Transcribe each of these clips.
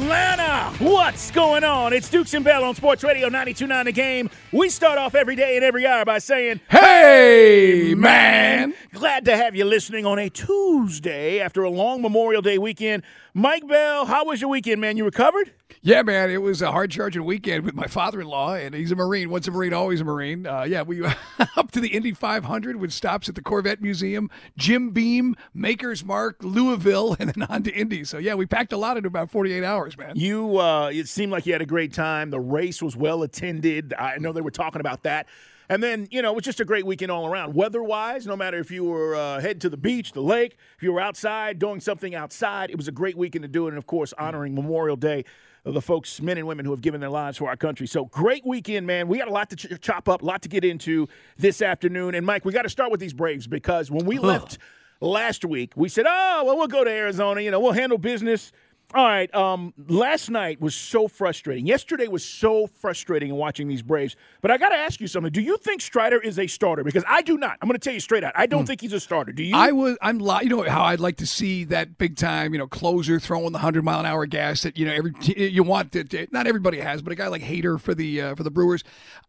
Atlanta! What's going on? It's Dukes and Bell on Sports Radio 92.9 The Game. We start off every day and every hour by saying, Hey, man! Glad to have you listening on a Tuesday after a long Memorial Day weekend. Mike Bell, how was your weekend, man? You recovered? Yeah, man, it was a hard charging weekend with my father-in-law, and he's a Marine. Once a Marine, always a Marine. Uh, yeah, we up to the Indy 500 with stops at the Corvette Museum, Jim Beam, Maker's Mark, Louisville, and then on to Indy. So yeah, we packed a lot into about 48 hours, man. You, uh, it seemed like you had a great time. The race was well attended. I know they were talking about that. And then, you know, it was just a great weekend all around. Weather wise, no matter if you were uh, heading to the beach, the lake, if you were outside doing something outside, it was a great weekend to do it. And of course, honoring Memorial Day the folks, men and women who have given their lives for our country. So great weekend, man. We got a lot to ch- chop up, a lot to get into this afternoon. And Mike, we got to start with these Braves because when we left last week, we said, oh, well, we'll go to Arizona. You know, we'll handle business. All right. Um, last night was so frustrating. Yesterday was so frustrating in watching these Braves. But I got to ask you something. Do you think Strider is a starter? Because I do not. I'm going to tell you straight out. I don't think he's a starter. Do you? I was. I'm. li- You know how I'd like to see that big time. You know, closer throwing the hundred mile an hour gas that you know every you want that. Not everybody has, but a guy like Hader for the uh, for the Brewers.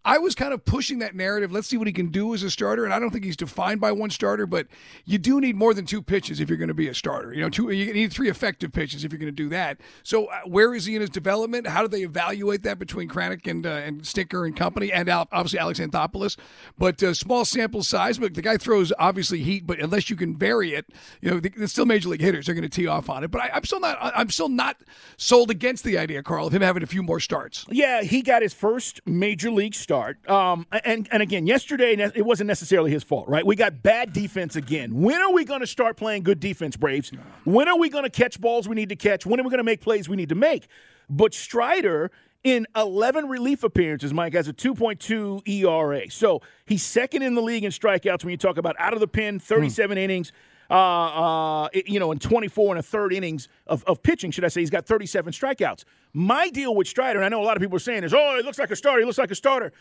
I was kind of pushing that narrative. Let's see what he can do as a starter, and I don't think he's defined by one starter, but you do need more than two pitches if you're going to be a starter. You know, two. You need three effective pitches if you're going to do that. So uh, where is he in his development? How do they evaluate that between Kranitz and uh, and Snitker and company, and Al- obviously Alex Anthopoulos? But uh, small sample size. But the guy throws obviously heat, but unless you can vary it, you know, still major league hitters are going to tee off on it. But I, I'm still not. I'm still not sold against the idea, Carl, of him having a few more starts. Yeah, he got his first major league start. Um, and and again, yesterday it wasn't necessarily his fault, right? We got bad defense again. When are we going to start playing good defense, Braves? When are we going to catch balls we need to catch? When are we going to make plays we need to make? But Strider in 11 relief appearances, Mike has a 2.2 ERA. So he's second in the league in strikeouts when you talk about out of the pen, 37 innings. Uh, uh, you know, in 24 and a third innings of, of pitching, should I say, he's got 37 strikeouts. My deal with Strider, and I know a lot of people are saying is, oh, he looks like a starter. He looks like a starter.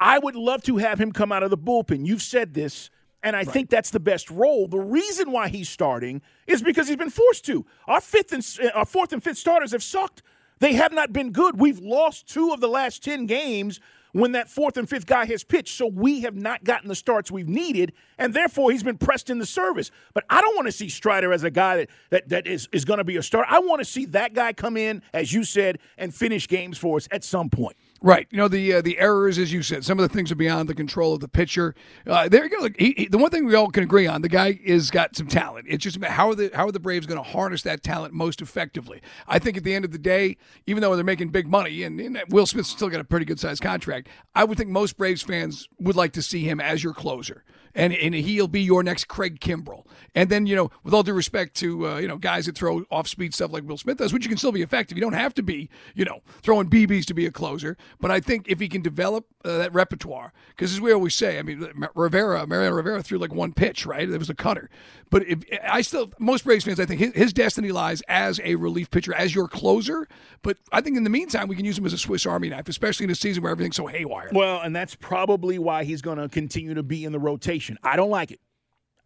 I would love to have him come out of the bullpen. You've said this, and I think that's the best role. The reason why he's starting is because he's been forced to. Our fifth and uh, our fourth and fifth starters have sucked. They have not been good. We've lost two of the last 10 games when that fourth and fifth guy has pitched. So we have not gotten the starts we've needed, and therefore he's been pressed in the service. But I don't want to see Strider as a guy that that, that is, is going to be a starter. I want to see that guy come in, as you said, and finish games for us at some point. Right. You know the uh, the errors, as you said, some of the things are beyond the control of the pitcher. Uh, there you go. Look, he, he- the one thing we all can agree on: the guy is got some talent. It's just about how are the how are the Braves going to harness that talent most effectively? I think at the end of the day, even though they're making big money, and, and Will Smith's still got a pretty good sized contract, I would think most Braves fans would like to see him as your closer. And, and he'll be your next Craig Kimbrel. And then, you know, with all due respect to, uh, you know, guys that throw off speed stuff like Will Smith does, which you can still be effective. You don't have to be, you know, throwing BBs to be a closer. But I think if he can develop uh, that repertoire, because as we always say, I mean, Rivera, Mariano Rivera threw like one pitch, right? It was a cutter. But if I still, most Braves fans, I think his, his destiny lies as a relief pitcher, as your closer. But I think in the meantime, we can use him as a Swiss Army knife, especially in a season where everything's so haywire. Well, and that's probably why he's going to continue to be in the rotation. I don't like it.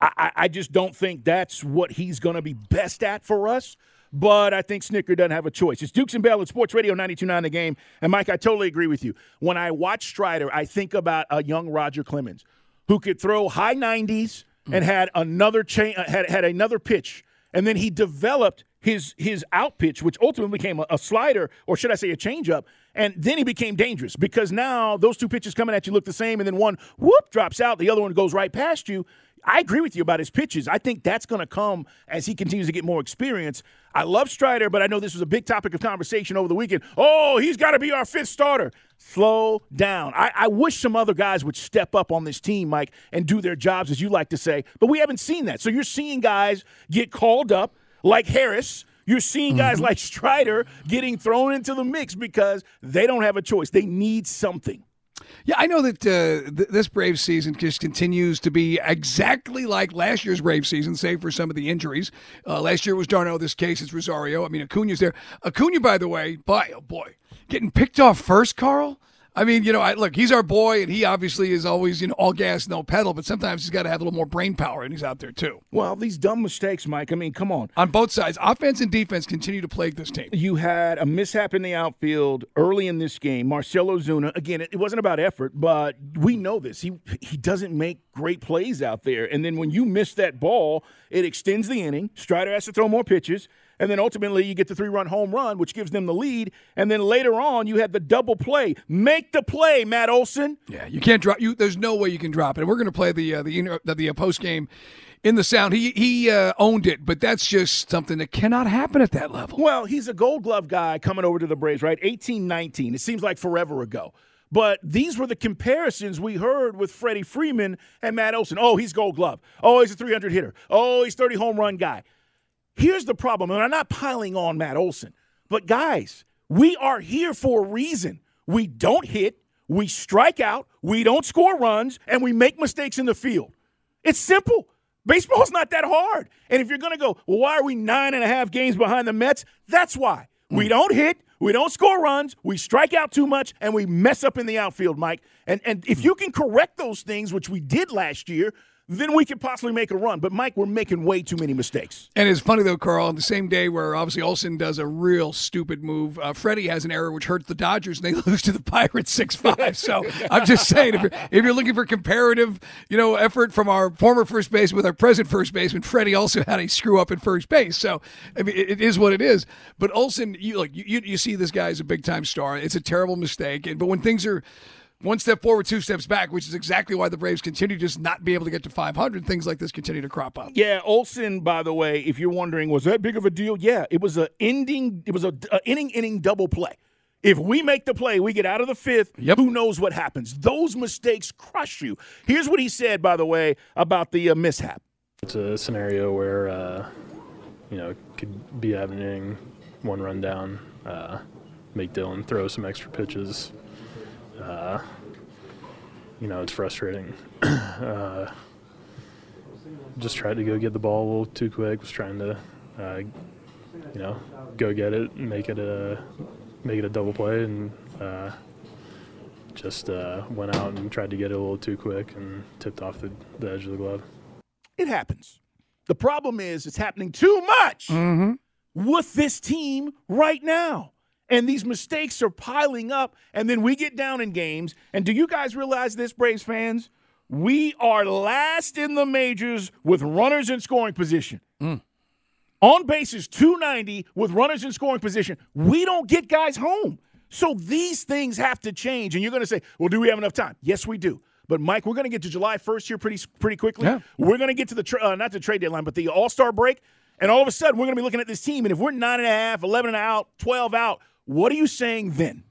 I, I, just don't think that's what he's going to be best at for us. But I think Snitker doesn't have a choice. It's Dukes and Bell at Sports Radio 92.9 The Game. And, Mike, I totally agree with you. When I watch Strider, I think about a young Roger Clemens who could throw high 90s and had another chain, uh, had, had another pitch. And then he developed his his out pitch, which ultimately became a, a slider, or should I say a changeup. And then he became dangerous because now those two pitches coming at you look the same, and then one whoop drops out, the other one goes right past you. I agree with you about his pitches. I think that's going to come as he continues to get more experience. I love Strider, but I know this was a big topic of conversation over the weekend. Oh, he's got to be our fifth starter. Slow down. I, I, wish some other guys would step up on this team, Mike, and do their jobs, as you like to say. But we haven't seen that. So you're seeing guys get called up like Harris. You're seeing guys mm-hmm. like Strider getting thrown into the mix because they don't have a choice. They need something. Yeah, I know that uh, th- this Braves season just continues to be exactly like last year's Braves season, save for some of the injuries. Uh, last year was d'Arnaud. This case is Rosario. I mean, Acuna's there. Acuna, by the way, boy, oh boy, getting picked off first, Carl. I mean, you know, I, look, he's our boy, and he obviously is always, you know, all gas, no pedal. But sometimes he's got to have a little more brain power, and he's out there too. Well, these dumb mistakes, Mike. I mean, come on. On both sides, offense and defense continue to plague this team. You had a mishap in the outfield early in this game. Marcell Ozuna, Again, it wasn't about effort, but we know this. He he doesn't make great plays out there, and then when you miss that ball, it extends the inning. Strider has to throw more pitches. And then ultimately, you get the three run home run, which gives them the lead. And then later on, you had the double play. Make the play, Matt Olson. Yeah, you can't drop. You there's no way you can drop it. We're going to play the uh, the the, the post game in the sound. He he uh, owned it, but that's just something that cannot happen at that level. Well, he's a Gold Glove guy coming over to the Braves, right? Eighteen, nineteen. It seems like forever ago. But these were the comparisons we heard with Freddie Freeman and Matt Olson. Oh, he's Gold Glove. Oh, he's a 300 hitter. Oh, he's 30 home run guy. Here's the problem, and I'm not piling on Matt Olson, but guys, we are here for a reason. We don't hit, we strike out, we don't score runs, and we make mistakes in the field. It's simple. Baseball's not that hard. And if you're going to go, well, why are we nine and a half games behind the Mets? That's why. We hmm. don't hit, we don't score runs, we strike out too much, and we mess up in the outfield, Mike. And, and if you can correct those things, which we did last year, then we could possibly make a run. But Mike, we're making way too many mistakes. And it's funny though, Carl. On the same day where obviously Olson does a real stupid move, uh, Freddie has an error which hurts the Dodgers, and they lose to the Pirates six five. So I'm just saying, if you're, if you're looking for comparative, you know, effort from our former first baseman with our present first baseman, Freddie also had a screw up in first base. So I mean, it, it is what it is. But Olson, you like you, you see this guy as a big time star. It's a terrible mistake, and but when things are one step forward, two steps back, which is exactly why the Braves continue to just not be able to get to 500. Things like this continue to crop up. Yeah, Olson, by the way, if you're wondering, was that big of a deal? Yeah, it was a ending. It was a, a inning inning double play. If we make the play, we get out of the fifth. Yep. Who knows what happens? Those mistakes crush you. Here's what he said, by the way, about the uh, mishap. It's a scenario where uh, you know could be having one run down, uh, make Dylan throw some extra pitches uh, you know, it's frustrating. uh, just tried to go get the ball a little too quick. Was trying to, uh, you know, go get it, and make it a make it a double play, and uh, just uh, went out and tried to get it a little too quick and tipped off the, the edge of the glove. It happens. The problem is it's happening too much mm-hmm. with this team right now and these mistakes are piling up, and then we get down in games. And do you guys realize this, Braves fans? We are last in the majors with runners in scoring position. Mm. On bases 290 with runners in scoring position. We don't get guys home. So these things have to change. And you're going to say, well, do we have enough time? Yes, we do. But Mike, we're going to get to July 1st here pretty pretty quickly. Yeah. We're going to get to the tra- uh, not the trade deadline, but the All Star break, and all of a sudden we're going to be looking at this team. And if we're nine and a half, 11 out, 12 out, what are you saying then?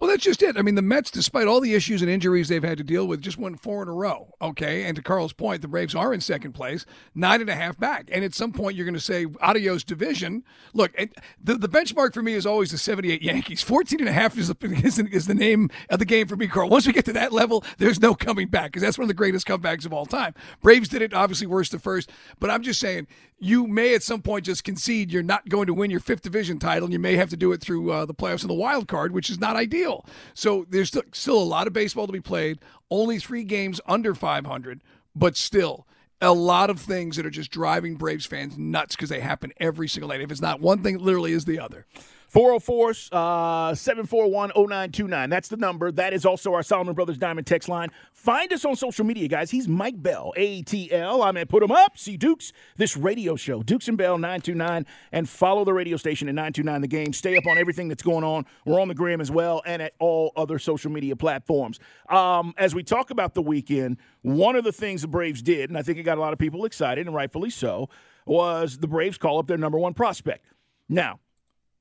Well, that's just it. I mean, the Mets, despite all the issues and injuries they've had to deal with, just won four in a row. Okay. And to Carl's point, the Braves are in second place, nine and a half back. And at some point, you're going to say, adios division. Look, the, the benchmark for me is always the 78 Yankees. 14 and a half is the, is, is the name of the game for me, Carl. Once we get to that level, there's no coming back because that's one of the greatest comebacks of all time. Braves did it, obviously, worse the first. But I'm just saying, you may at some point just concede you're not going to win your fifth division title, and you may have to do it through uh, the playoffs and the wild card, which is not ideal. So there's still a lot of baseball to be played. Only three games under 500, but still a lot of things that are just driving Braves fans nuts because they happen every single night. If it's not one thing, it literally is the other. 404 uh, 741 0929. That's the number. That is also our Solomon Brothers Diamond text line. Find us on social media, guys. He's Mike Bell, ATL. I'm at Put 'em Up, see Dukes, this radio show, Dukes and Bell 929, and follow the radio station at 929 The Game. Stay up on everything that's going on. We're on the gram as well and at all other social media platforms. Um, as we talk about the weekend, one of the things the Braves did, and I think it got a lot of people excited, and rightfully so, was the Braves call up their number one prospect. Now,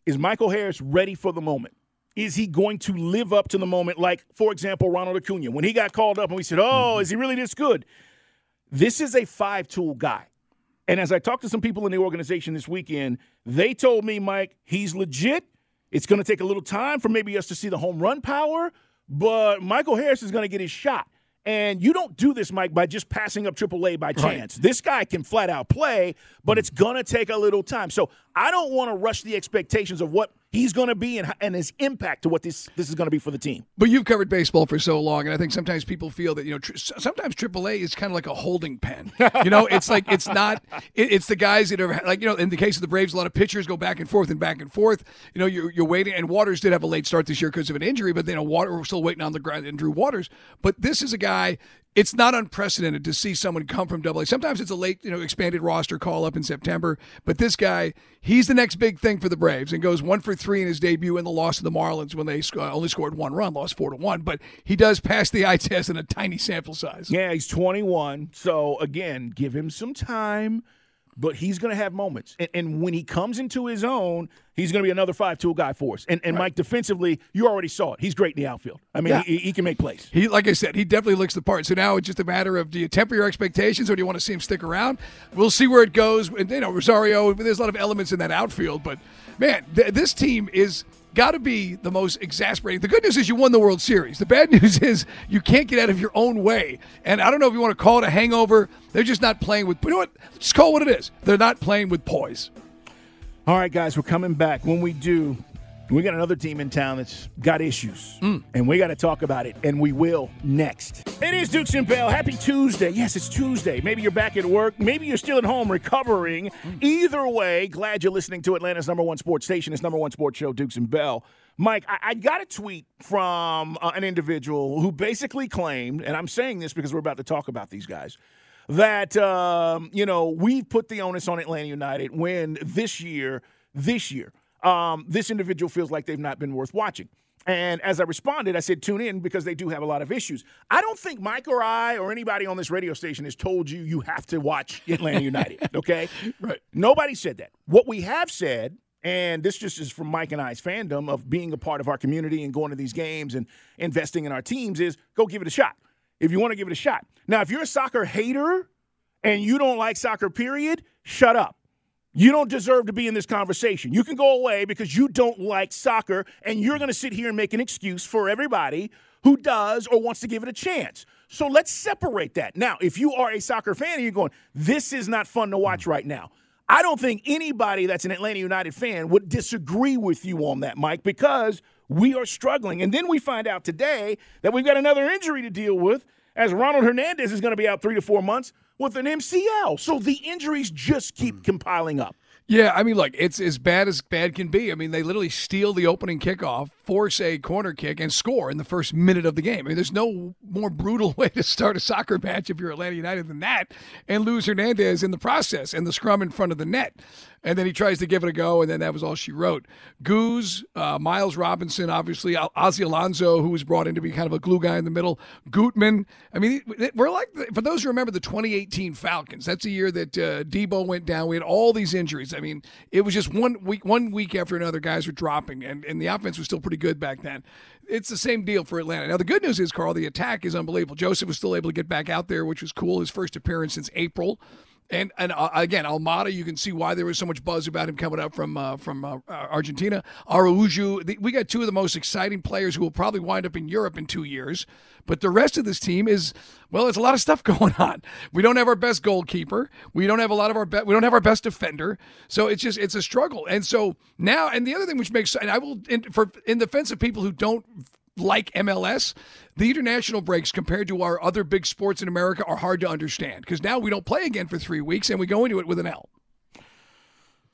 is Michael Harris ready for the moment? Is he going to live up to the moment? Like, for example, Ronald Acuna, when he got called up and we said, Oh, mm-hmm. is he really this good? This is a five tool guy. And as I talked to some people in the organization this weekend, they told me, Mike, he's legit. It's going to take a little time for maybe us to see the home run power, but Michael Harris is going to get his shot. And you don't do this, Mike, by just passing up AAA by chance. Right. This guy can flat out play, but hmm. it's going to take a little time. So I don't want to rush the expectations of what he's going to be and, and his impact to what this this is going to be for the team. But you've covered baseball for so long, and I think sometimes people feel that you know tr- sometimes AAA is kind of like a holding pen. You know, it's like it's not. It, it's the guys that are like you know in the case of the Braves, a lot of pitchers go back and forth and back and forth. You know, you're, you're waiting, and Waters did have a late start this year because of an injury, but then you know, Water we're still waiting on the ground and Drew Waters. But this is a guy it's not unprecedented to see someone come from Double A. Sometimes it's a late, you know, expanded roster call up in September, but this guy, he's the next big thing for the Braves and goes one for three in his debut in the loss to the Marlins when they only scored one run, lost four to one. But he does pass the eye test in a tiny sample size. Yeah, he's 21. So again, give him some time but he's going to have moments. And, and, when he comes into his own, he's going to be another five tool guy for us. And, and right. Mike, defensively, you already saw it. He's great in the outfield. I mean, yeah. he, he, can make plays. He, like I said, he definitely looks the part. So now it's just a matter of do you temper your expectations or do you want to see him stick around? We'll see where it goes. And, you know, Rosario, there's a lot of elements in that outfield, but man, th- this team is got to be the most exasperating. The good news is you won the World Series. The bad news is you can't get out of your own way. And I don't know if you want to call it a hangover. They're just not playing with. You know what? Just call it what it is. They're not playing with poise. All right, guys, we're coming back. When we do, we got another team in town that's got issues, mm. and we got to talk about it, and we will next. It is Dukes and Bell. Happy Tuesday. Yes, it's Tuesday. Maybe you're back at work. Maybe you're still at home recovering. Mm. Either way, glad you're listening to Atlanta's number one sports station. It's number one sports show, Dukes and Bell. Mike, I, I got a tweet from uh, an individual who basically claimed, and I'm saying this because we're about to talk about these guys, that um, you know we put the onus on Atlanta United when this year, this year um, this individual feels like they've not been worth watching. And as I responded, I said, tune in because they do have a lot of issues. I don't think Mike or I or anybody on this radio station has told you you have to watch Atlanta United, okay? right. Nobody said that. What we have said, and this just is from Mike and I's fandom of being a part of our community and going to these games and investing in our teams, is go give it a shot if you want to give it a shot. Now, if you're a soccer hater and you don't like soccer, period, shut up. You don't deserve to be in this conversation. You can go away because you don't like soccer, and you're going to sit here and make an excuse for everybody who does or wants to give it a chance. So let's separate that. Now, if you are a soccer fan and you're going, this is not fun to watch right now, I don't think anybody that's an Atlanta United fan would disagree with you on that, Mike, because we are struggling. And then we find out today that we've got another injury to deal with as Ronald Hernandez is going to be out three to four months with an MCL. So the injuries just keep hmm. compiling up. Yeah, I mean, look, it's as bad as bad can be. I mean, they literally steal the opening kickoff, force a corner kick, and score in the first minute of the game. I mean, there's no more brutal way to start a soccer match if you're Atlanta United than that, and lose Hernandez in the process and the scrum in front of the net and then he tries to give it a go, and then that was all she wrote. Goose, uh, Miles Robinson, obviously, Ozzie Alonso, who was brought in to be kind of a glue guy in the middle, Gutman. I mean, we're like, for those who remember the 2018 Falcons, that's the year that uh, Deebo went down. We had all these injuries. I mean, it was just one week, one week after another, guys were dropping, and, and the offense was still pretty good back then. It's the same deal for Atlanta. Now, the good news is, Carl, the attack is unbelievable. Josef was still able to get back out there, which was cool. His first appearance since April. And and uh, again, Almada, you can see why there was so much buzz about him coming up from uh, from uh, Argentina. Araujo, the, we got two of the most exciting players who will probably wind up in Europe in two years. But the rest of this team is well, there's a lot of stuff going on. We don't have our best goalkeeper. We don't have a lot of our be- we don't have our best defender. So it's just it's a struggle. And so now, and the other thing which makes and I will in, for in defense of people who don't like MLS, the international breaks compared to our other big sports in America are hard to understand because now we don't play again for three weeks and we go into it with an L.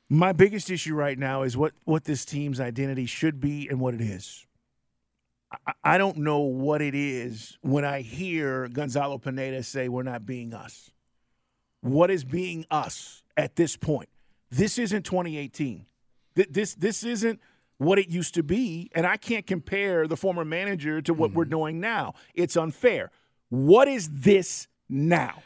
My biggest issue right now is what what this team's identity should be and what it is. I, I don't know what it is when I hear Gonzalo Pineda say we're not being us. What is being us at this point? This isn't 2018. This this isn't what it used to be, and I can't compare the former manager to what mm-hmm. we're doing now. It's unfair. What is this now?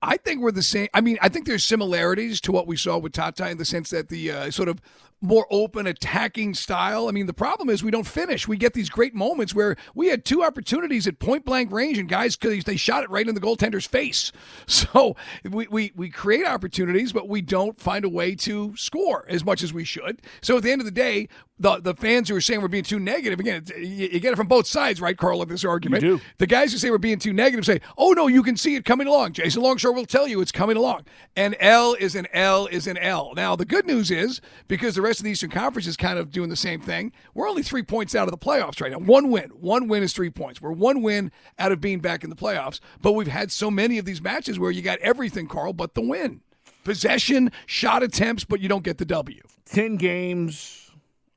I think we're the same. I mean, I think there's similarities to what we saw with Tata in the sense that the uh, sort of more open attacking style. I mean, the problem is we don't finish. We get these great moments where we had two opportunities at point blank range, and guys they shot it right in the goaltender's face. So we, we we create opportunities, but we don't find a way to score as much as we should. So at the end of the day, the the fans who are saying we're being too negative again, you, you, get it from both sides, right, Carl? Of this argument, you do. The guys who say we're being too negative say, "Oh no, you can see it coming along." Jason Longshore will tell you it's coming along. and L is an L is an L. Now the good news is because the rest of the Eastern Conference is kind of doing the same thing. We're only three points out of the playoffs right now. One win, one win is three points. We're one win out of being back in the playoffs. But we've had so many of these matches where you got everything, Carl, but the win possession, shot attempts, but you don't get the W. 10 games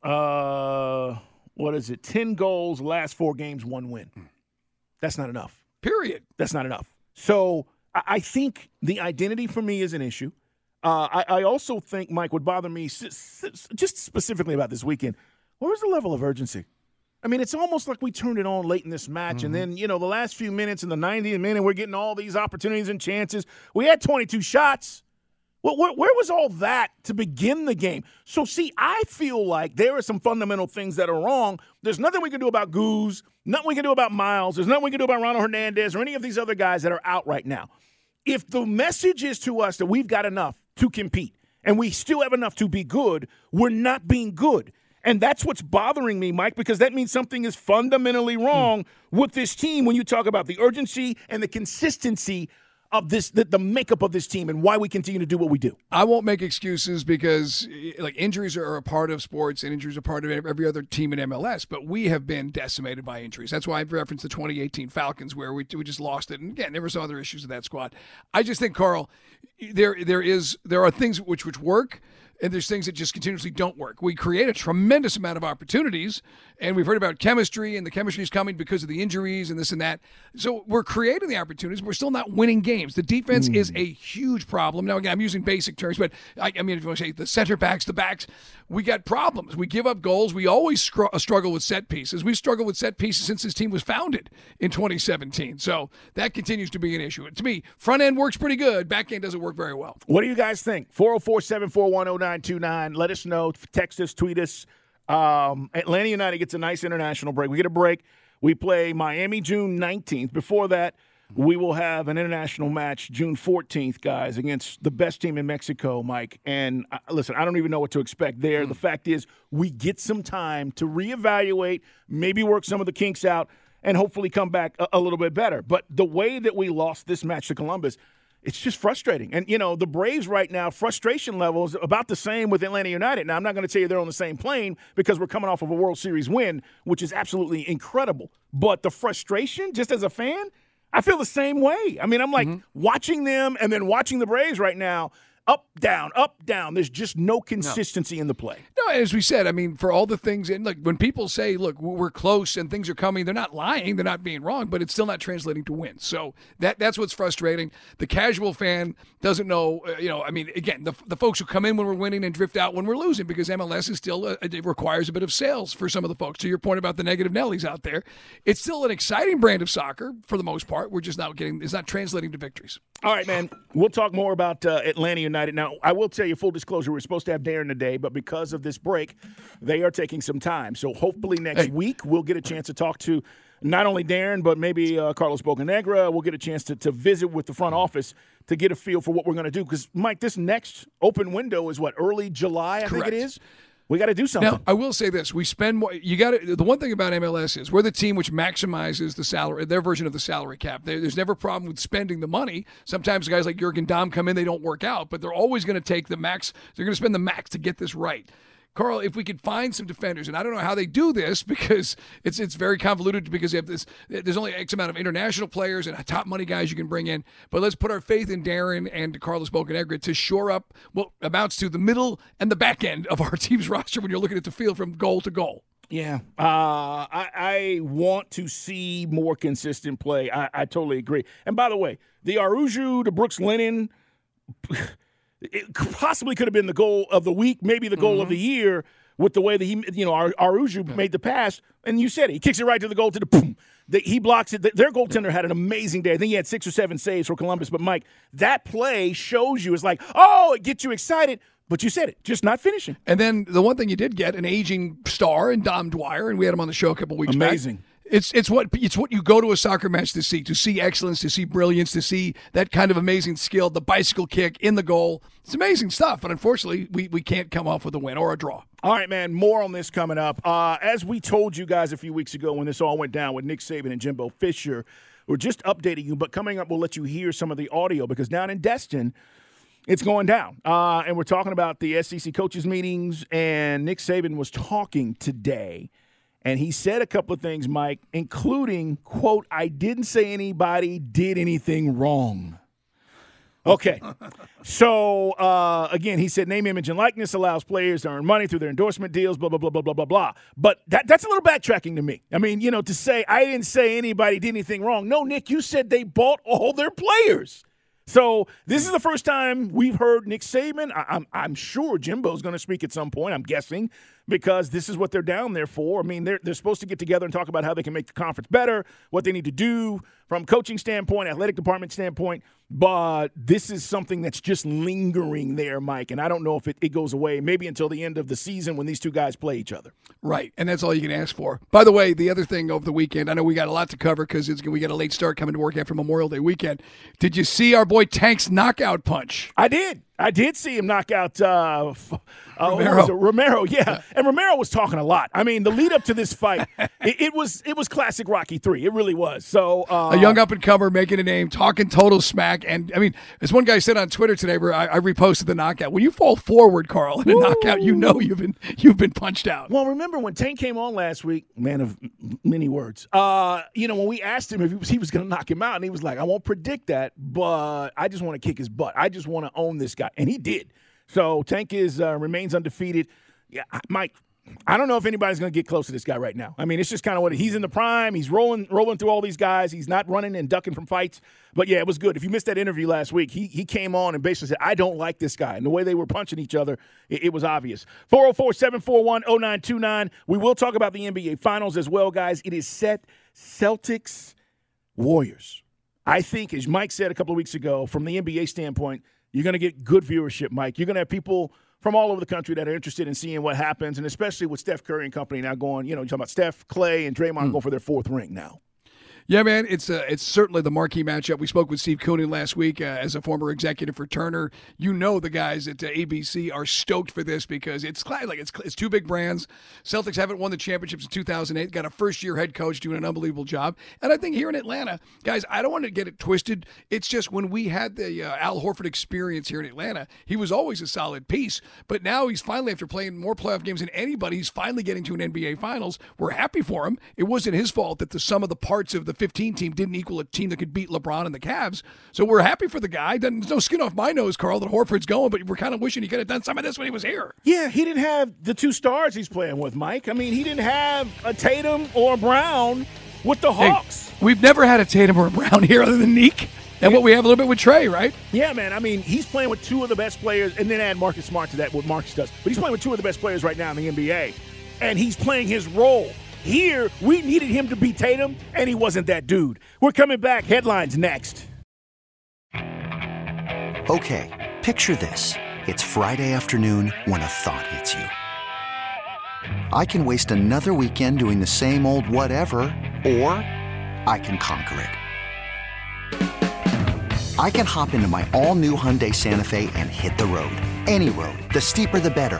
uh, what is it? 10 goals, last four games, one win. That's not enough. Period. That's not enough. So I think the identity for me is an issue. Uh, I, I, also think, Mike, would bother me just specifically about this weekend. Where's the level of urgency? I mean, it's almost like we turned it on late in this match, mm-hmm. and then, you know, the last few minutes in the 90th minute, we're getting all these opportunities and chances. We had 22 shots. Well, where, where, was all that to begin the game? So, see, I feel like there are some fundamental things that are wrong. There's nothing we can do about Goose, nothing we can do about Miles, there's nothing we can do about Ronald Hernandez or any of these other guys that are out right now. If the message is to us that we've got enough to compete and we still have enough to be good, we're not being good. And that's what's bothering me, Mike, because that means something is fundamentally wrong hmm. with this team when you talk about the urgency and the consistency of this the, the, makeup of this team and why we continue to do what we do. I won't make excuses because eh, like injuries are a part of sports and injuries are part of every other team in MLS, but we have been decimated by injuries. That's why I've referenced the 2018 Falcons where we, we just lost it and again there was other issues with that squad. I just think Carl there there is there are things which which work and there's things that just continuously don't work. We create a tremendous amount of opportunities, and we've heard about chemistry, and the chemistry is coming because of the injuries and this and that. So we're creating the opportunities, but we're still not winning games. The defense mm. is a huge problem. Now, again, I'm using basic terms, but I, I mean, if you want to say the center backs, the backs, we got problems. We give up goals. We always scr- uh, struggle with set pieces. We've struggled with set pieces since this team was founded in 2017. So that continues to be an issue. To me, front end works pretty good. Back end doesn't work very well. What do you guys think? 404 741 929. Let us know. Text us, tweet us. Um, Atlanta United gets a nice international break. We get a break. We play Miami June 19th. Before that, we will have an international match June 14th, guys, against the best team in Mexico, Mike. And uh, listen, I don't even know what to expect there. Mm. The fact is, we get some time to reevaluate, maybe work some of the kinks out, and hopefully come back a, a little bit better. But the way that we lost this match to Columbus, it's just frustrating. And, you know, the Braves right now, frustration levels about the same with Atlanta United. Now, I'm not going to tell you they're on the same plane because we're coming off of a World Series win, which is absolutely incredible. But the frustration, just as a fan, I feel the same way. I mean, I'm like mm-hmm. watching them and then watching the Braves right now up, down, up, down. There's just no consistency no. in the play. No, as we said, I mean, for all the things, and like when people say, look, we're close and things are coming, they're not lying, they're not being wrong, but it's still not translating to wins. So that that's what's frustrating. The casual fan doesn't know, uh, you know, I mean, again, the, the folks who come in when we're winning and drift out when we're losing because MLS is still, uh, it requires a bit of sales for some of the folks. To your point about the negative Nellies out there, it's still an exciting brand of soccer for the most part. We're just not getting, it's not translating to victories. All right, man. We'll talk more about uh, Atlanta United. Now, I will tell you full disclosure, we're supposed to have Darren today, but because of this break, they are taking some time. So hopefully next hey. week we'll get a chance to talk to not only Darren, but maybe uh, Carlos Bocanegra. We'll get a chance to, to visit with the front office to get a feel for what we're going to do. Because, Mike, this next open window is what, early July, I Correct. think it is? We got to do something. Now, I will say this: we spend more. You got. The one thing about MLS is we're the team which maximizes the salary, their version of the salary cap. there's never a problem with spending the money. Sometimes guys like Jurgen Damm come in, they don't work out, but they're always going to take the max. They're going to spend the max to get this right. Carl, if we could find some defenders, and I don't know how they do this because it's it's very convoluted because you have this. There's only X amount of international players and top money guys you can bring in. But let's put our faith in Darren and Carlos Bocanegra to shore up what amounts to the middle and the back end of our team's roster when you're looking at the field from goal to goal. Yeah, uh, I, I, want to see more consistent play. I, I, totally agree. And by the way, the Araujo the Brooks Lennon, it possibly could have been the goal of the week, maybe the goal mm-hmm. of the year with the way that he, you know, Ar- Araujo yeah. made the pass. And you said it. He kicks it right to the goal to the boom. The, he blocks it. Their goaltender had an amazing day. I think he had six or seven saves for Columbus. But Mike, that play shows you it's like, oh, it gets you excited. But you said it, just not finishing. And then the one thing you did get an aging star in Dom Dwyer, and we had him on the show a couple weeks Amazing. back. It's it's what it's what you go to a soccer match to see, to see excellence, to see brilliance, to see that kind of amazing skill, the bicycle kick in the goal. It's amazing stuff, but unfortunately, we, we can't come off with a win or a draw. All right, man. More on this coming up. Uh, as we told you guys a few weeks ago when this all went down with Nick Saban and Jimbo Fisher, we're just updating you. But coming up, we'll let you hear some of the audio because down in Destin it's going down. Uh, and we're talking about the SEC coaches meetings, and Nick Saban was talking today. And he said a couple of things, Mike, including, quote, I didn't say anybody did anything wrong. Okay. so, uh, again, he said name, image, and likeness allows players to earn money through their endorsement deals, blah, blah, blah, blah, blah, blah, blah. But that, that's a little backtracking to me. I mean, you know, to say I didn't say anybody did anything wrong. No, Nick, you said they bought all their players. So this is the first time we've heard Nick Saban. I, am I'm, I'm sure Jimbo's going to speak at some point. I'm guessing because this is what they're down there for. I mean, they're they're supposed to get together and talk about how they can make the conference better, what they need to do from coaching standpoint, athletic department standpoint. But this is something that's just lingering there, Mike. And I don't know if it, it goes away maybe until the end of the season when these two guys play each other. Right. And that's all you can ask for. By the way, the other thing over the weekend, I know we got a lot to cover because we got a late start coming to work after Memorial Day weekend. Did you see our boy Tank's knockout punch? I did. I did see him knock out uh, uh, Romero. Romero, yeah. And Romero was talking a lot. I mean, the lead up to this fight, it, it, was it was classic Rocky Three. It really was. So uh, a young up and comer making a name, talking total smack. And I mean, as one guy said on Twitter today, where I, I reposted the knockout. When you fall forward, Carl, in a Woo! knockout, you know you've been you've been punched out. Well, remember when Tank came on last week? Man of many words. Uh, you know, when we asked him if he was, he was going to knock him out, and he was like, "I won't predict that, but I just want to kick his butt. I just want to own this guy," and he did. So Tank is uh, remains undefeated. Yeah, Mike. I don't know if anybody's going to get close to this guy right now. I mean, it's just kind of what he's in the prime. He's rolling, rolling through all these guys. He's not running and ducking from fights. But yeah, it was good. If you missed that interview last week, he he came on and basically said, "I don't like this guy." And the way they were punching each other, it, it was obvious. 404-741-0929. We will talk about the NBA Finals as well, guys. It is set. Celtics, Warriors. I think, as Mike said a couple of weeks ago, from the NBA standpoint, you're going to get good viewership, Mike. You're going to have people from all over the country that are interested in seeing what happens, and especially with Steph Curry and company now going, you know, you're talking about Steph, Clay, and Draymond mm. going for their fourth ring now. Yeah, man, it's uh, it's certainly the marquee matchup. We spoke with Steve Koonin last week uh, as a former executive for Turner. You know the guys at uh, ABC are stoked for this because it's like it's it's two big brands. Celtics haven't won the championships in 2008. Got a first year head coach doing an unbelievable job, and I think here in Atlanta, guys, I don't want to get it twisted. It's just when we had the uh, Al Horford experience here in Atlanta, he was always a solid piece, but now he's finally after playing more playoff games than anybody, he's finally getting to an NBA Finals. We're happy for him. It wasn't his fault that the sum of the parts of the 15 team didn't equal a team that could beat LeBron and the Cavs. So we're happy for the guy. There's no skin off my nose, Carl, that Horford's going, but we're kind of wishing he could have done some of this when he was here. Yeah, he didn't have the two stars he's playing with, Mike. I mean, he didn't have a Tatum or a Brown with the Hawks. Hey, we've never had a Tatum or a Brown here other than Neek. And what we have a little bit with Trey, right? Yeah, man. I mean, he's playing with two of the best players, and then add Marcus Smart to that, what Marcus does. But he's playing with two of the best players right now in the NBA, and he's playing his role. Here, we needed him to beat Tatum, and he wasn't that dude. We're coming back. Headlines next. Okay, picture this. It's Friday afternoon when a thought hits you. I can waste another weekend doing the same old whatever, or I can conquer it. I can hop into my all new Hyundai Santa Fe and hit the road. Any road. The steeper, the better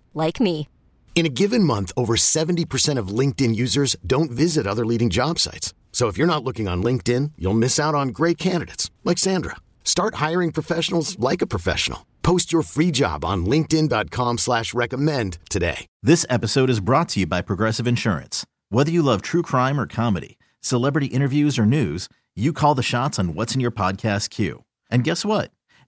like me. In a given month, over 70% of LinkedIn users don't visit other leading job sites. So if you're not looking on LinkedIn, you'll miss out on great candidates like Sandra. Start hiring professionals like a professional. Post your free job on LinkedIn.com slash recommend today. This episode is brought to you by Progressive Insurance. Whether you love true crime or comedy, celebrity interviews or news, you call the shots on what's in your podcast queue. And guess what?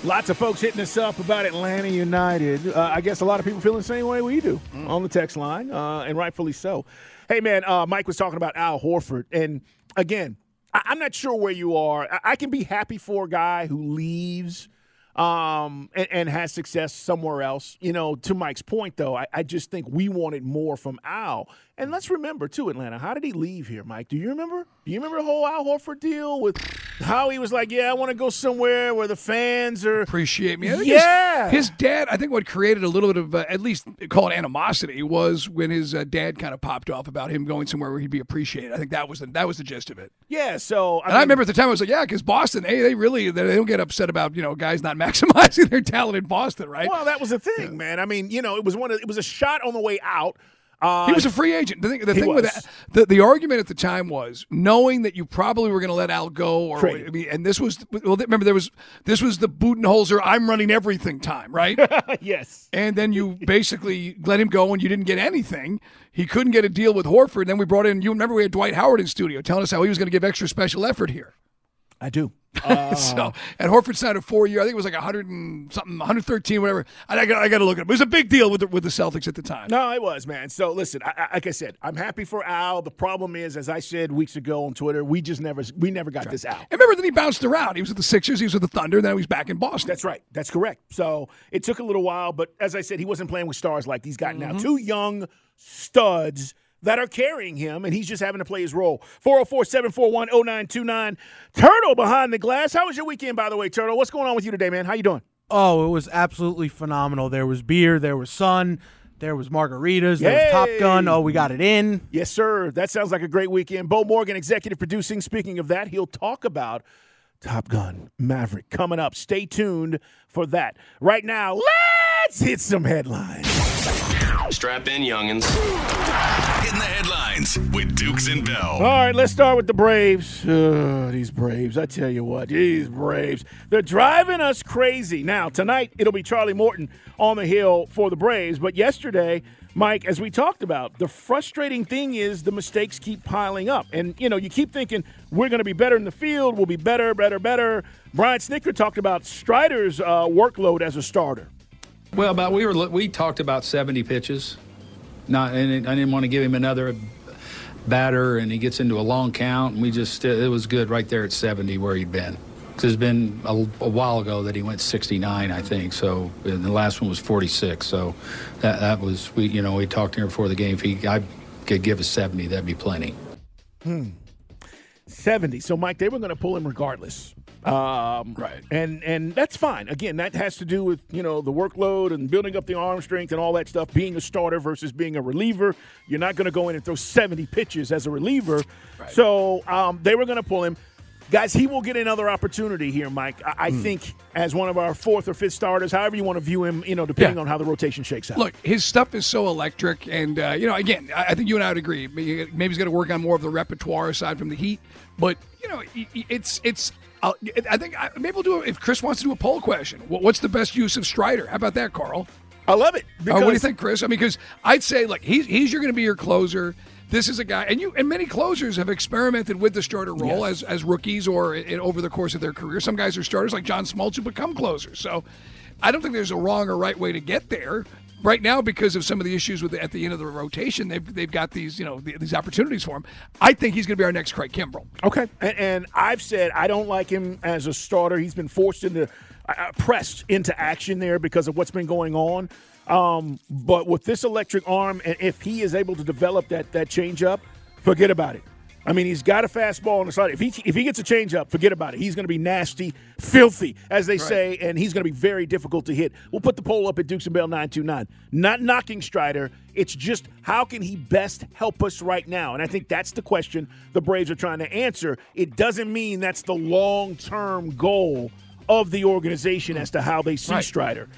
Lots of folks hitting us up about Atlanta United. Uh, I guess a lot of people feel the same way we do on the text line, uh, and rightfully so. Hey, man, uh, Mike was talking about Al Horford. And again, I- I'm not sure where you are. I-, I can be happy for a guy who leaves um, and, and has success somewhere else. You know, to Mike's point, though, I, I just think we wanted more from Al. And let's remember, too, Atlanta, how did he leave here, Mike? Do you remember? Do you remember the whole Al Horford deal with how he was like, yeah, I want to go somewhere where the fans are. appreciate me. Yeah. His, his dad, I think what created a little bit of, uh, at least call it animosity, was when his uh, dad kind of popped off about him going somewhere where he'd be appreciated. I think that was the, that was the gist of it. Yeah, so. I And I remember at the time I was like, yeah, because Boston, they, they really they don't get upset about you know guys not maximizing their talent in Boston, right? Well, that was the thing, man. I mean, you know, it was one of it was a shot on the way out. Uh, He was a free agent. The thing, the He thing with that, the, the argument at the time was knowing that you probably were going to let Al go, or I mean, and this was well, remember there was this was the Budenholzer I'm running everything time, right? yes. and then you basically let him go, and you didn't get anything. He couldn't get a deal with Horford. And then we brought in. You remember we had Dwight Howard in studio telling us how he was going to give extra special effort here. I do. So oh. and Horford signed a four year. I think it was like hundred and something, 113, whatever. I, I got I got to look at it. It was a big deal with the, with the Celtics at the time. No, it was, man. So listen, I, I, like I said, I'm happy for Al. The problem is, as I said weeks ago on Twitter, we just never we never got this out. And remember, then he bounced around. He was with the Sixers. He was with the Thunder. Then he was back in Boston. That's right. That's correct. So it took a little while, but as I said, he wasn't playing with stars like he's got now. Mm-hmm. Two young studs that are carrying him, and he's just having to play his role. 404 741 0929. Turtle behind the glass. How was your weekend, by the way, Turtle? What's going on with you today, man? How you doing? Oh, it was absolutely phenomenal. There was beer, there was sun, there was margaritas, there was Top Gun. Oh, we got it in. Yes, sir. That sounds like a great weekend. Bo Morgan, executive producing. Speaking of that, he'll talk about Top Gun Maverick coming up. Stay tuned for that. Right now, let's hit some headlines. Strap in, youngins. Hitting the headlines with Dukes and Bell. All right, let's start with the Braves. Uh, these Braves, I tell you what, these Braves, they're driving us crazy. Now, tonight, it'll be Charlie Morton on the hill for the Braves. But yesterday, Mike, as we talked about, the frustrating thing is the mistakes keep piling up. And, you know, you keep thinking, we're going to be better in the field, we'll be better, better, better. Brian Snitker talked about Strider's uh, workload as a starter. Well, about we were we talked about 70 pitches. Not, and I didn't want to give him another batter, and he gets into a long count, and we just it was good right there at 70 where he'd been. It's been a, a while ago that he went 69, I think. So and the last one was 46. So that that was we you know we talked to here before the game. If he I could give a 70, that'd be plenty. Hmm. 70. So, Mike, they were going to pull him regardless. Um, Right. And and that's fine. Again, that has to do with, you know, the workload and building up the arm strength and all that stuff, being a starter versus being a reliever. You're not going to go in and throw 70 pitches as a reliever. So, um, they were going to pull him. Guys, he will get another opportunity here, Mike. I, I think as one of our fourth or fifth starters, however you want to view him, you know, depending Yeah. on how the rotation shakes out. Look, his stuff is so electric, and uh, you know, again, I think you and I would agree. Maybe he's got to work on more of the repertoire aside from the heat. But you know, it's it's I'll, I think I, maybe we'll do it if Chris wants to do a poll question. What's the best use of Strider? How about that, Carl? I love it. Uh, what do you think, Chris? I mean, because I'd say like he's he's you're going to be your closer. This is a guy, and you and many closers have experimented with the starter role Yes. as as rookies or in, over the course of their career. Some guys are starters, like John Smoltz, who become closers. So I don't think there's a wrong or right way to get there. Right now, because of some of the issues with the, at the end of the rotation, they've they've got these you know th- these opportunities for him. I think he's going to be our next Craig Kimbrel. Okay. And, and I've said I don't like him as a starter. He's been forced into, uh, pressed into action there because of what's been going on. Um, but with this electric arm, and if he is able to develop that that changeup, forget about it. I mean, he's got a fastball on the side. If he if he gets a changeup, forget about it. He's going to be nasty, filthy, as they say, and he's going to be very difficult to hit. We'll put the poll up at Dukes and Bell nine two nine. Not knocking Strider. It's just how can he best help us right now? And I think that's the question the Braves are trying to answer. It doesn't mean that's the long term goal of the organization as to how they see Right. Strider.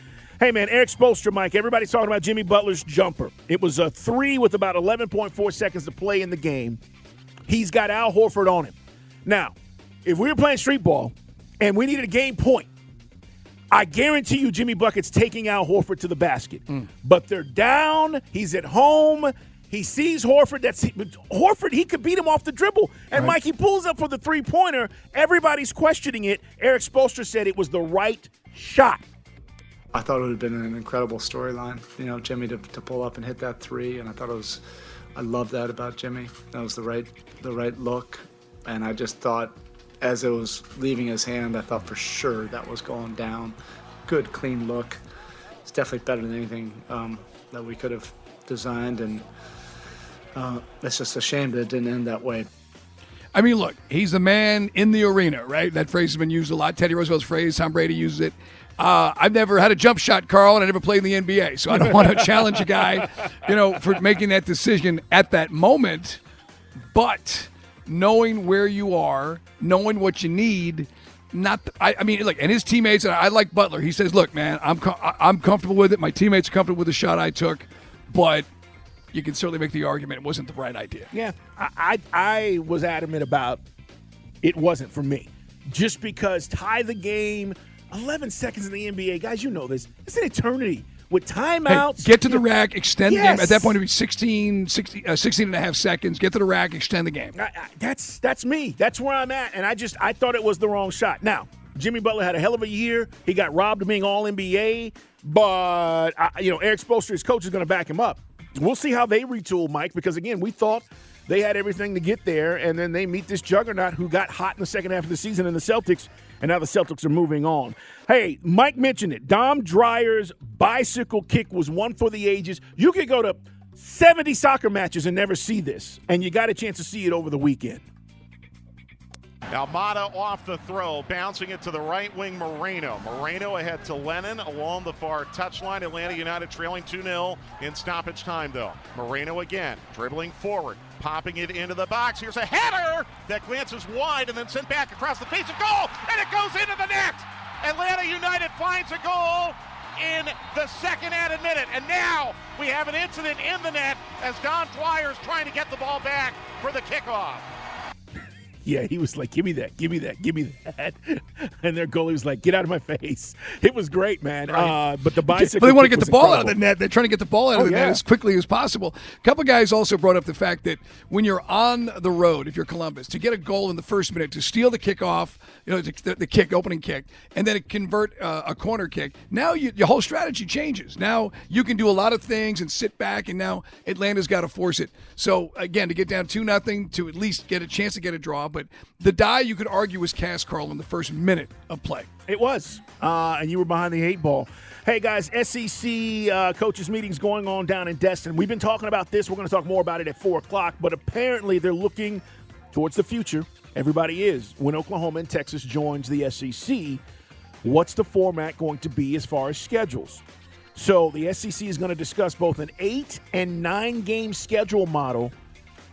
Hey man, Erik Spoelstra, Mike. Everybody's talking about Jimmy Butler's jumper. It was a three with about 11.4 seconds to play in the game. He's got Al Horford on him. Now, if we were playing street ball and we needed a game point, I guarantee you Jimmy Bucket's taking Al Horford to the basket. Mm. But they're down. He's at home. He sees Horford. That's Horford. He could beat him off the dribble. And Mike, he pulls up for the three pointer. Everybody's questioning it. Erik Spoelstra said it was the right shot. I thought it would have been an incredible storyline, you know, Jimmy to, to pull up and hit that three, and I thought it was, I love that about Jimmy. That was the right, the right look, and I just thought, as it was leaving his hand, I thought for sure that was going down. Good, clean look. It's definitely better than anything um, that we could have designed, and uh, it's just a shame that it didn't end that way. I mean, look, he's the man in the arena, right? That phrase has been used a lot. Teddy Roosevelt's phrase, Tom Brady uses it. Uh, I've never had a jump shot, Carl, and I never played in the NBA, so I don't want to challenge a guy, you know, for making that decision at that moment. But knowing where you are, knowing what you need, not I, I mean, look, and his teammates. And I like Butler. He says, "Look, man, I'm co- I- I'm comfortable with it. My teammates are comfortable with the shot I took, but." You can certainly make the argument it wasn't the right idea. Yeah, I, I I was adamant about it wasn't for me, just because tie the game, eleven seconds in the NBA, guys. You know this. It's an eternity with Hey, timeouts. get to the rack, extend the game. At that point, it'd be 16, 16, uh, 16 and a half seconds. Get to the rack, extend the game. I, I, that's that's me. That's where I'm at, and I just I thought it was the wrong shot. Now, Jimmy Butler had a hell of a year. He got robbed of being All NBA, but I, you know Erik Spoelstra, his coach, is going to back him up. We'll see how they retool, Mike, because again, we thought they had everything to get there, and then they meet this juggernaut who got hot in the second half of the season in the Celtics, and now the Celtics are moving on. Hey, Mike mentioned it. Dom Dwyer's bicycle kick was one for the ages. You could go to 70 soccer matches and never see this, and you got a chance to see it over the weekend. Almada off the throw, bouncing it to the right wing Moreno. Moreno ahead to Lennon along the far touchline. Atlanta United trailing 2 0 in stoppage time, though. Moreno again, dribbling forward, popping it into the box. Here's a header that glances wide and then sent back across the face of goal, and it goes into the net. Atlanta United finds a goal in the second added minute. And now we have an incident in the net as Dom Dwyer is trying to get the ball back for the kickoff. Yeah, he was like, "Give me that, give me that, give me that," and their goalie was like, "Get out of my face." It was great, man. Uh, but the bicycle. But they want to get the ball out of the net. They're trying to get the ball out of Oh, the net as quickly as possible. A couple guys also brought up the fact that when you're on the road, if you're Columbus, to get a goal in the first minute, to steal the kickoff, you know, the, the kick, opening kick, and then convert uh, a corner kick, now you, your whole strategy changes. Now you can do a lot of things and sit back, and now Atlanta's got to force it. So again, to get down two nothing, to at least get a chance to get a draw, but the die you could argue was cast, Carl, in the first minute of play. It was, uh, and you were behind the eight ball. Hey guys, SEC uh, coaches meetings going on down in Destin. We've been talking about this. We're going to talk more about it at four o'clock. But apparently, they're looking towards the future. Everybody is. When Oklahoma and Texas joins the SEC, what's the format going to be as far as schedules? So the SEC is going to discuss both an eight and nine game schedule model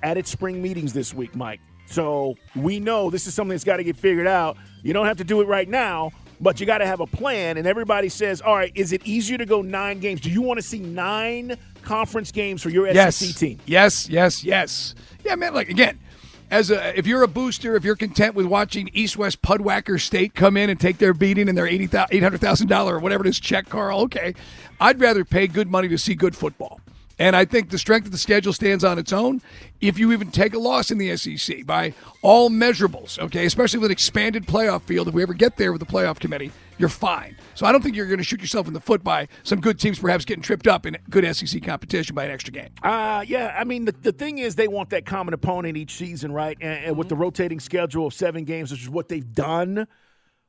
at its spring meetings this week, Mike. So we know this is something that's got to get figured out. You don't have to do it right now, but you got to have a plan. And everybody says, all right, is it easier to go nine games? Do you want to see nine conference games for your yes. SEC team? Yes, yes, yes. Yeah, man. Like again, as a if you're a booster, if you're content with watching East West Pudwacker State come in and take their beating and their eighty eight hundred thousand dollar or whatever it is check, Carl, okay, I'd rather pay good money to see good football. And I think the strength of the schedule stands on its own. If you even take a loss in the SEC by all measurables, okay, especially with an expanded playoff field, if we ever get there with the playoff committee, you're fine. So I don't think you're going to shoot yourself in the foot by some good teams perhaps getting tripped up in good SEC competition by an extra game. Uh, yeah, I mean, the, the thing is, they want that common opponent each season, right? And, and with the rotating schedule of seven games, which is what they've done.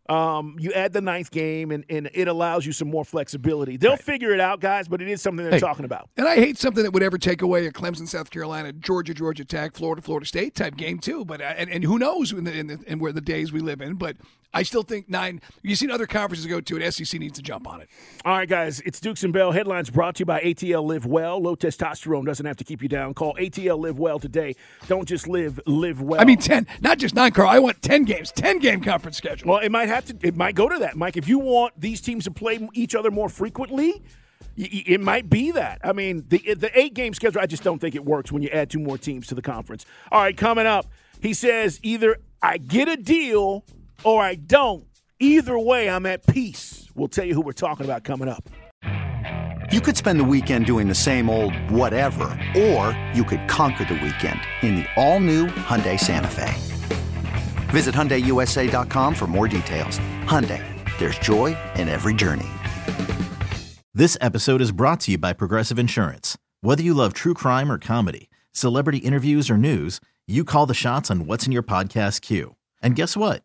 Um, you add the ninth game, and, and it allows you some more flexibility. They'll right. figure it out, guys, but it is something they're hey, talking about. And I hate something that would ever take away a Clemson, South Carolina, Georgia, Georgia Tech, Florida, Florida State type game too. But uh, and, and who knows in, the, in, the, in where the days we live in. But I still think nine. You've seen other conferences go to it. SEC needs to jump on it. All right, guys. It's Dukes and Bell. Headlines brought to you by ATL Live Well. Low testosterone doesn't have to keep you down. Call ATL Live Well today. Don't just live, live well. I mean, ten, not just nine, Carl. I want ten games, ten game conference schedule. Well, it might have to. It might go to that, Mike. If you want these teams to play each other more frequently. It might be that. I mean, the the eight game schedule. I just don't think it works when you add two more teams to the conference. All right, coming up, he says either I get a deal or I don't Either way, I'm at peace. We'll tell you who we're talking about coming up. You could spend the weekend doing the same old whatever, or you could conquer the weekend in the all-new Hyundai Santa Fe. Visit HyundaiUSA.com for more details. Hyundai, there's joy in every journey. This episode is brought to you by Progressive Insurance. Whether you love true crime or comedy, celebrity interviews or news, you call the shots on what's in your podcast queue. And guess what?